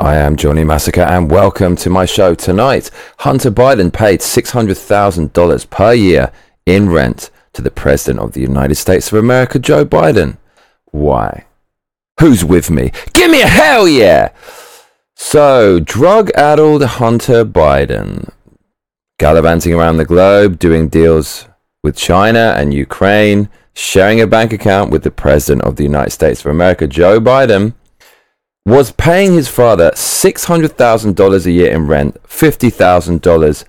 I am Johnny Massacre and welcome to my show tonight. Hunter Biden paid $600,000 per year in rent to the President of the United States of America, Joe Biden. Why? Who's with me? Give me a hell yeah! So, drug addled Hunter Biden, gallivanting around the globe, doing deals with China and Ukraine, sharing a bank account with the President of the United States of America, Joe Biden was paying his father $600,000 a year in rent, $50,000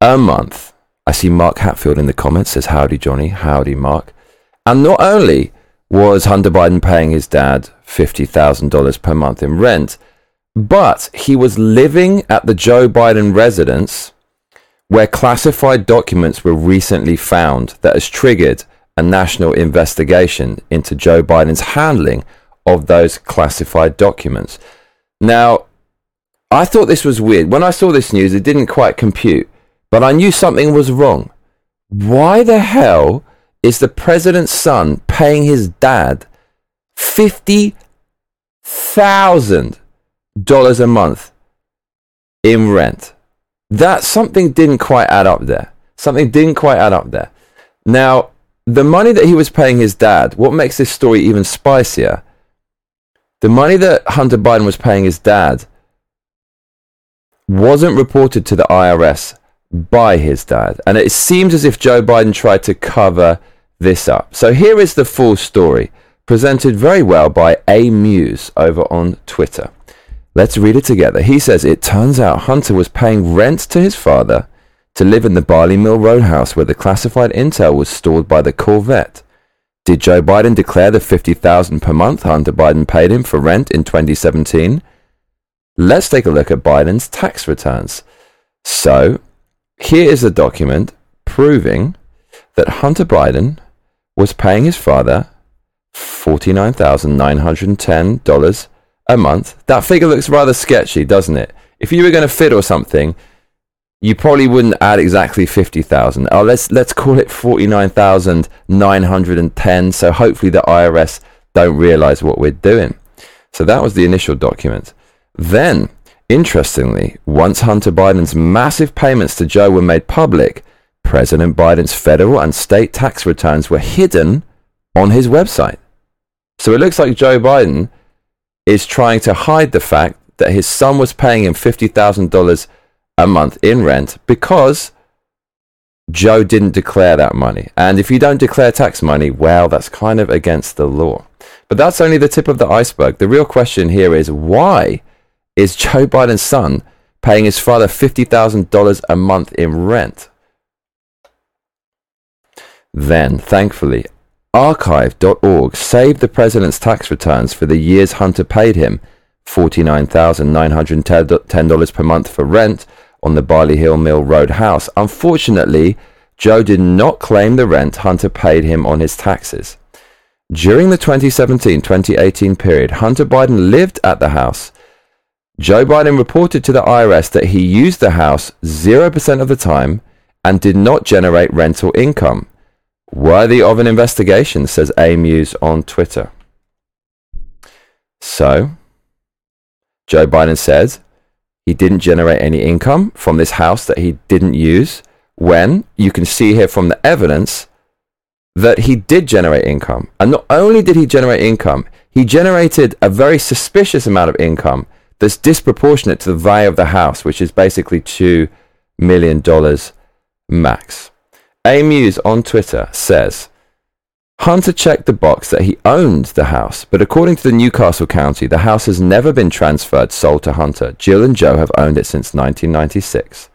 a month. I see Mark Hatfield in the comments says, Howdy, Johnny. Howdy, Mark. And not only was Hunter Biden paying his dad $50,000 per month in rent, but he was living at the Joe Biden residence where classified documents were recently found that has triggered a national investigation into Joe Biden's handling of those classified documents. Now, I thought this was weird. When I saw this news, it didn't quite compute, but I knew something was wrong. Why the hell is the president's son paying his dad $50,000 a month in rent? That something didn't quite add up there. Something didn't quite add up there. Now, the money that he was paying his dad, what makes this story even spicier the money that Hunter Biden was paying his dad wasn't reported to the IRS by his dad. And it seems as if Joe Biden tried to cover this up. So here is the full story, presented very well by Amuse over on Twitter. Let's read it together. He says, It turns out Hunter was paying rent to his father to live in the Barley Mill Roadhouse where the classified intel was stored by the Corvette. Did Joe Biden declare the 50000 per month Hunter Biden paid him for rent in 2017? Let's take a look at Biden's tax returns. So, here is a document proving that Hunter Biden was paying his father $49,910 a month. That figure looks rather sketchy, doesn't it? If you were going to fiddle something, you probably wouldn't add exactly 50,000. Oh, let's let's call it 49,910 so hopefully the IRS don't realize what we're doing. So that was the initial document. Then, interestingly, once Hunter Biden's massive payments to Joe were made public, President Biden's federal and state tax returns were hidden on his website. So it looks like Joe Biden is trying to hide the fact that his son was paying him $50,000 a month in rent because Joe didn't declare that money. And if you don't declare tax money, well, that's kind of against the law. But that's only the tip of the iceberg. The real question here is why is Joe Biden's son paying his father $50,000 a month in rent? Then, thankfully, archive.org saved the president's tax returns for the years Hunter paid him $49,910 per month for rent on the Barley Hill Mill Road house. Unfortunately, Joe did not claim the rent Hunter paid him on his taxes. During the 2017 2018 period, Hunter Biden lived at the house. Joe Biden reported to the IRS that he used the house 0% of the time and did not generate rental income. Worthy of an investigation, says Amuse on Twitter. So, Joe Biden says he didn't generate any income from this house that he didn't use when you can see here from the evidence that he did generate income. And not only did he generate income, he generated a very suspicious amount of income that's disproportionate to the value of the house, which is basically $2 million max. Amuse on Twitter says, Hunter checked the box that he owned the house, but according to the New Castle County, the house has never been transferred, sold to Hunter. Jill and Joe have owned it since 1996.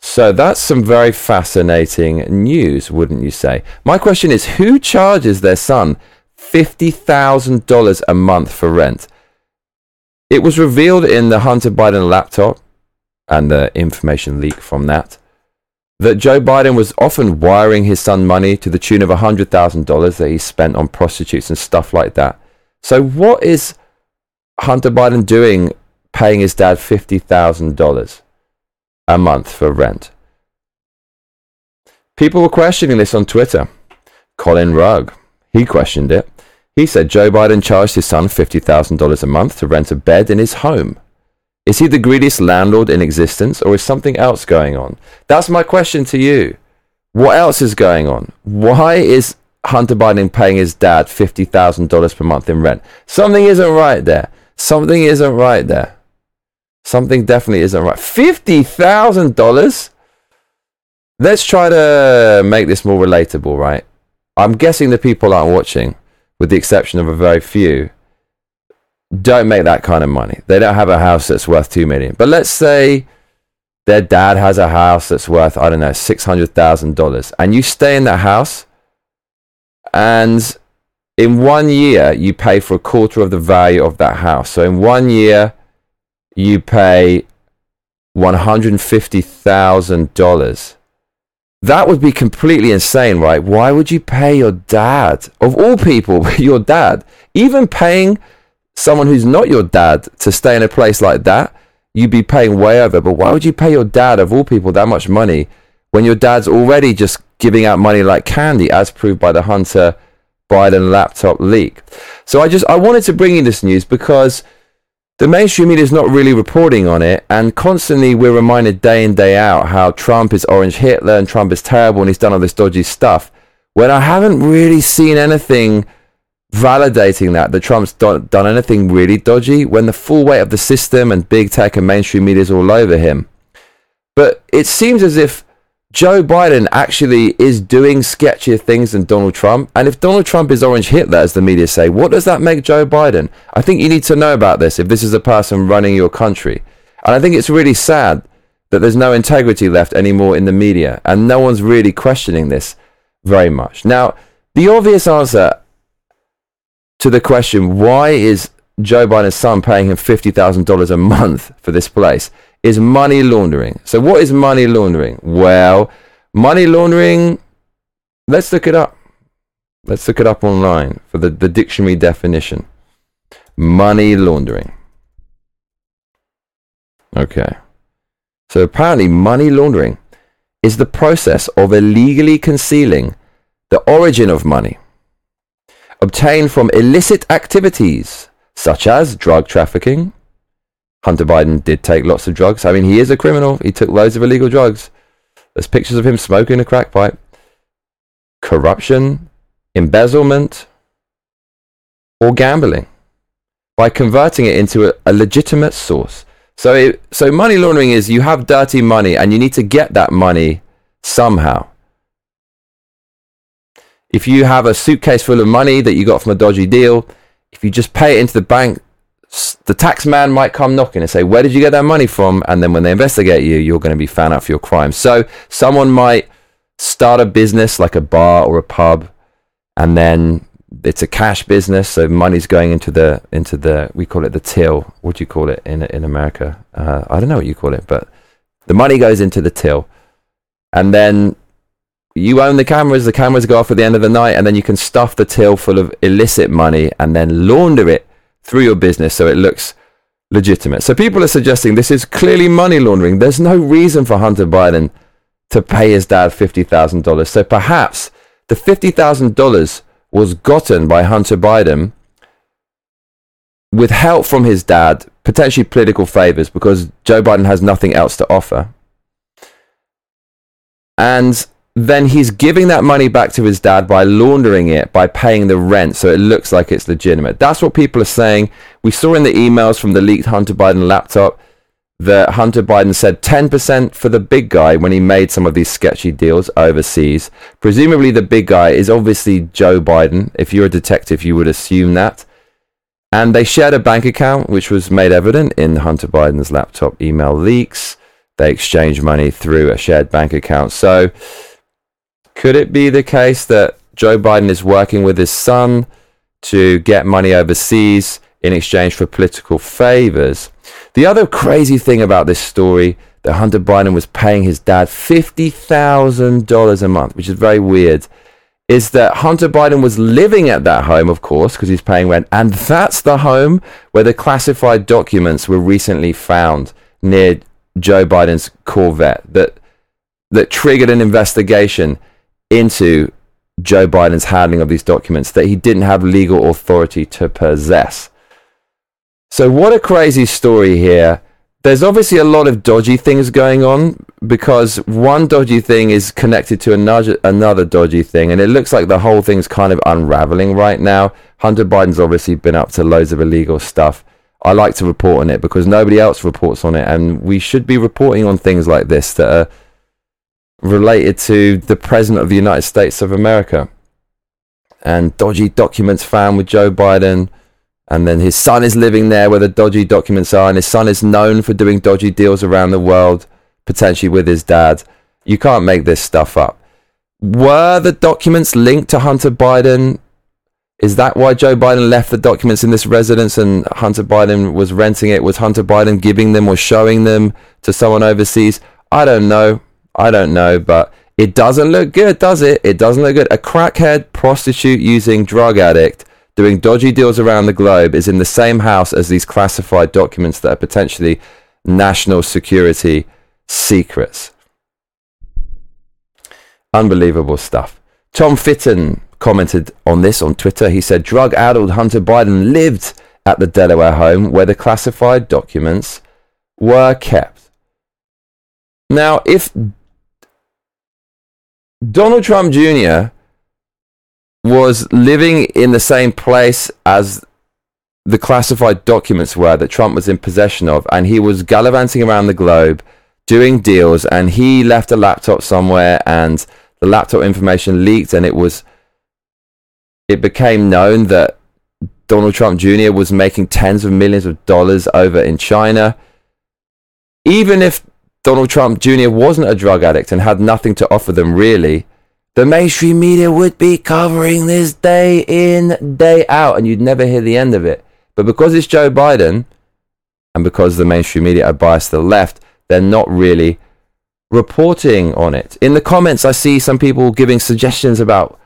So that's some very fascinating news, wouldn't you say? My question is who charges their son $50,000 a month for rent? It was revealed in the Hunter Biden laptop and the information leak from that that Joe Biden was often wiring his son money to the tune of $100,000 that he spent on prostitutes and stuff like that. So, what is Hunter Biden doing paying his dad $50,000 a month for rent? People were questioning this on Twitter. Colin Rugg, he questioned it. He said Joe Biden charged his son $50,000 a month to rent a bed in his home. Is he the greediest landlord in existence, or is something else going on? That's my question to you. What else is going on? Why is Hunter Biden paying his dad $50,000 per month in rent? Something isn't right there. Something isn't right there. Something definitely isn't right. $50,000? Let's try to make this more relatable, right? I'm guessing the people aren't watching, with the exception of a very few, don't make that kind of money. They don't have a house that's worth 2 million. But let's say their dad has a house that's worth, I don't know, $600,000 and you stay in that house and in one year you pay for a quarter of the value of that house. So in one year you pay $150,000. That would be completely insane, right? Why would you pay your dad, of all people, your dad, even paying someone who's not your dad to stay in a place like that? You'd be paying way over. But why would you pay your dad, of all people, that much money when your dad's already just giving out money like candy, as proved by the Hunter Biden laptop leak? So I just I wanted to bring you this news because the mainstream media is not really reporting on it, and constantly we're reminded day in, day out how Trump is orange Hitler and Trump is terrible and he's done all this dodgy stuff. When I haven't really seen anything validating that, that Trump's done, done anything really dodgy, when the full weight of the system and big tech and mainstream media is all over him. But it seems as if Joe Biden actually is doing sketchier things than Donald Trump. And if Donald Trump is orange Hitler, as the media say, what does that make Joe Biden? I think you need to know about this if this is the person running your country. And I think it's really sad that there's no integrity left anymore in the media. And no one's really questioning this very much. Now, the obvious answer to the question, why is Joe Biden's son paying him $50,000 a month for this place? is money laundering. So, what is money laundering? Well, money laundering, let's look it up. Let's look it up online for the, the dictionary definition. Money laundering. Okay. So, apparently, money laundering is the process of illegally concealing the origin of money obtained from illicit activities such as drug trafficking, Hunter Biden did take lots of drugs. I mean, he is a criminal. He took loads of illegal drugs. There's pictures of him smoking a crack pipe. Corruption, embezzlement, or gambling by converting it into a, a legitimate source. So, it, so money laundering is you have dirty money and you need to get that money somehow. If you have a suitcase full of money that you got from a dodgy deal, if you just pay it into the bank, the tax man might come knocking and say, Where did you get that money from? And then when they investigate you, you're going to be found out for your crime. So someone might start a business like a bar or a pub, and then it's a cash business, so money's going into the into the we call it the till. What do you call it in in America? Uh, I don't know what you call it, but the money goes into the till, and then you own the cameras. The cameras go off at the end of the night, and then you can stuff the till full of illicit money and then launder it through your business so it looks legitimate. So people are suggesting this is clearly money laundering. There's no reason for Hunter Biden to pay his dad $50,000. So perhaps the $50,000 was gotten by Hunter Biden with help from his dad, potentially political favors, because Joe Biden has nothing else to offer. And then he's giving that money back to his dad by laundering it, by paying the rent so it looks like it's legitimate. That's what people are saying. We saw in the emails from the leaked Hunter Biden laptop that Hunter Biden said 10% for the big guy when he made some of these sketchy deals overseas. Presumably, the big guy is obviously Joe Biden. If you're a detective, you would assume that. And they shared a bank account, which was made evident in Hunter Biden's laptop email leaks. They exchanged money through a shared bank account. So, could it be the case that Joe Biden is working with his son to get money overseas in exchange for political favors? The other crazy thing about this story that Hunter Biden was paying his dad $50,000 a month, which is very weird, is that Hunter Biden was living at that home, of course, because he's paying rent. And that's the home where the classified documents were recently found near Joe Biden's Corvette that, that triggered an investigation into Joe Biden's handling of these documents that he didn't have legal authority to possess. So, what a crazy story here there's obviously a lot of dodgy things going on because one dodgy thing is connected to another another dodgy thing, and it looks like the whole thing's kind of unraveling right now. Hunter Biden's obviously been up to loads of illegal stuff. I like to report on it because nobody else reports on it, and we should be reporting on things like this that are related to the President of the United States of America. And dodgy documents found with Joe Biden and then his son is living there where the dodgy documents are, and his son is known for doing dodgy deals around the world, potentially with his dad. You can't make this stuff up. Were the documents linked to Hunter Biden? Is that why Joe Biden left the documents in this residence and Hunter Biden was renting it? Was Hunter Biden giving them or showing them to someone overseas? I don't know. I don't know, but it doesn't look good, does it? It doesn't look good. A crackhead prostitute using drug addict doing dodgy deals around the globe is in the same house as these classified documents that are potentially national security secrets. Unbelievable stuff. Tom Fitton commented on this on Twitter. He said, Drug addled Hunter Biden lived at the Delaware home where the classified documents were kept. Now, if Donald Trump Jr was living in the same place as the classified documents were that Trump was in possession of, and he was gallivanting around the globe doing deals, and he left a laptop somewhere, and the laptop information leaked, and it was it became known that Donald Trump Jr. was making tens of millions of dollars over in China. Even if Donald Trump Jr. wasn't a drug addict and had nothing to offer them really, the mainstream media would be covering this day in, day out, and you'd never hear the end of it. But because it's Joe Biden, and because the mainstream media are biased to the left, they're not really reporting on it. In the comments, I see some people giving suggestions about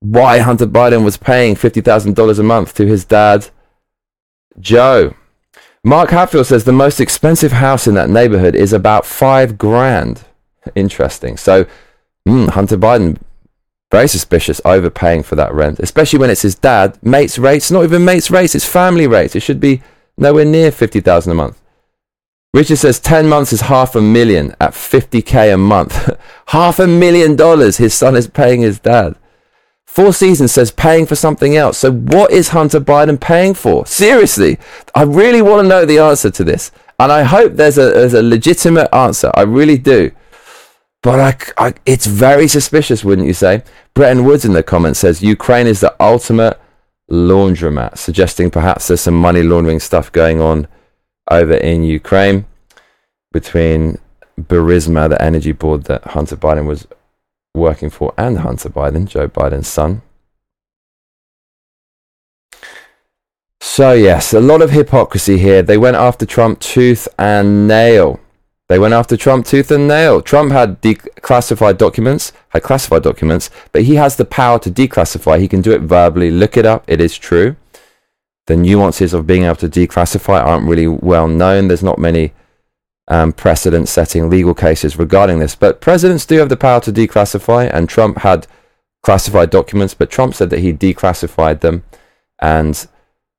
why Hunter Biden was paying $50,000 a month to his dad, Joe. Mark Hatfield says the most expensive house in that neighborhood is about five grand. Interesting. So mm, Hunter Biden, very suspicious, overpaying for that rent, especially when it's his dad. Mates rates, not even mates rates, it's family rates. It should be nowhere near 50,000 a month. Richard says 10 months is half a million at 50k a month. half a million dollars his son is paying his dad. Four Seasons says paying for something else. So what is Hunter Biden paying for? Seriously, I really want to know the answer to this. And I hope there's a, there's a legitimate answer. I really do. But I, I, it's very suspicious, wouldn't you say? Bretton Woods in the comments says Ukraine is the ultimate laundromat, suggesting perhaps there's some money laundering stuff going on over in Ukraine between Burisma, the energy board that Hunter Biden was working for, and Hunter Biden, Joe Biden's son. So, yes, a lot of hypocrisy here. They went after Trump tooth and nail. They went after Trump tooth and nail. Trump had declassified documents, had classified documents, but he has the power to declassify. He can do it verbally. Look it up. It is true. The nuances of being able to declassify aren't really well known. There's not many um, precedent setting legal cases regarding this. But presidents do have the power to declassify, and Trump had classified documents, but Trump said that he declassified them. And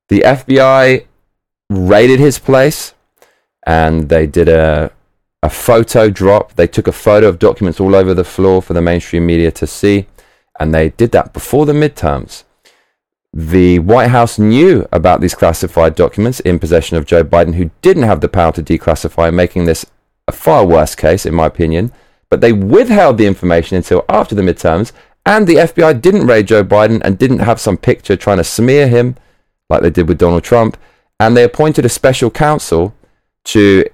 the FBI raided his place and they did a a photo drop. They took a photo of documents all over the floor for the mainstream media to see, and they did that before the midterms. The White House knew about these classified documents in possession of Joe Biden, who didn't have the power to declassify, making this a far worse case, in my opinion. But they withheld the information until after the midterms, and the FBI didn't raid Joe Biden and didn't have some picture trying to smear him like they did with Donald Trump. And they appointed a special counsel to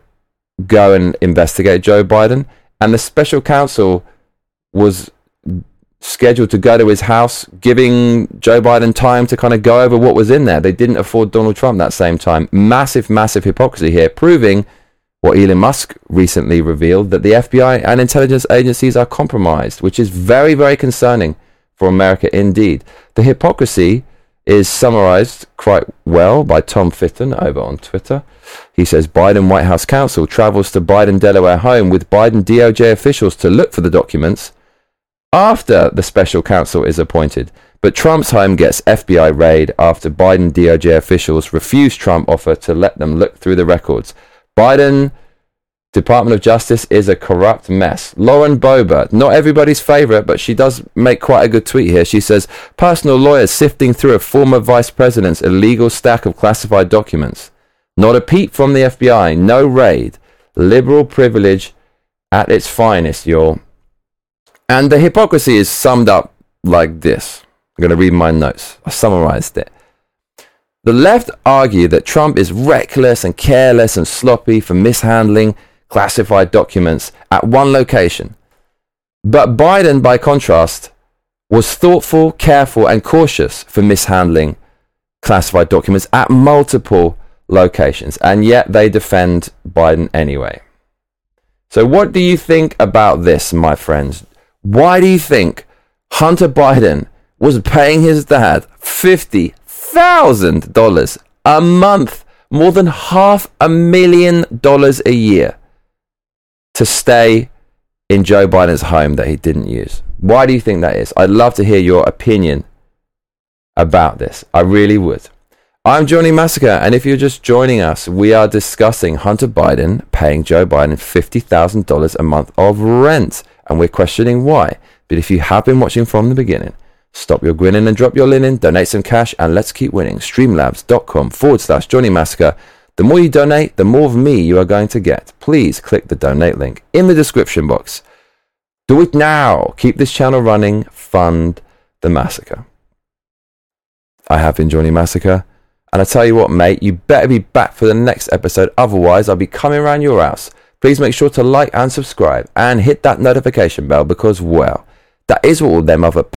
go and investigate Joe Biden. And the special counsel was scheduled to go to his house, giving Joe Biden time to kind of go over what was in there. They didn't afford Donald Trump that same time. Massive, massive hypocrisy here, proving what Elon Musk recently revealed that the FBI and intelligence agencies are compromised, which is very, very concerning for America indeed. The hypocrisy is summarized quite well by Tom Fitton over on Twitter. He says Biden White House counsel travels to Biden Delaware home with Biden DOJ officials to look for the documents after the special counsel is appointed. But Trump's home gets FBI raid after Biden DOJ officials refuse Trump offer to let them look through the records. Biden Department of Justice is a corrupt mess. Lauren Boebert, not everybody's favorite, but she does make quite a good tweet here. She says, personal lawyers sifting through a former vice president's illegal stack of classified documents. Not a peep from the FBI, no raid. Liberal privilege at its finest, y'all. And the hypocrisy is summed up like this. I'm going to read my notes. I summarized it. The left argue that Trump is reckless and careless and sloppy for mishandling classified documents at one location. But Biden, by contrast, was thoughtful, careful, and cautious for mishandling classified documents at multiple locations, and yet they defend Biden anyway. So, what do you think about this, my friends? Why do you think Hunter Biden was paying his dad $50,000 a month, more than half a million dollars a year? to stay in Joe Biden's home that he didn't use. Why do you think that is? I'd love to hear your opinion about this. I really would. I'm Johnny Massacre, and if you're just joining us, we are discussing Hunter Biden paying Joe Biden $50,000 a month of rent, and we're questioning why. But if you have been watching from the beginning, stop your grinning and drop your linen, donate some cash, and let's keep winning. Streamlabs.com forward slash Johnny Massacre the more you donate, the more of me you are going to get. Please click the donate link in the description box. Do it now. Keep this channel running. Fund the massacre. I have been Johnny Massacre. And I tell you what, mate, you better be back for the next episode. Otherwise, I'll be coming around your house. Please make sure to like and subscribe and hit that notification bell because, well, that is what all them other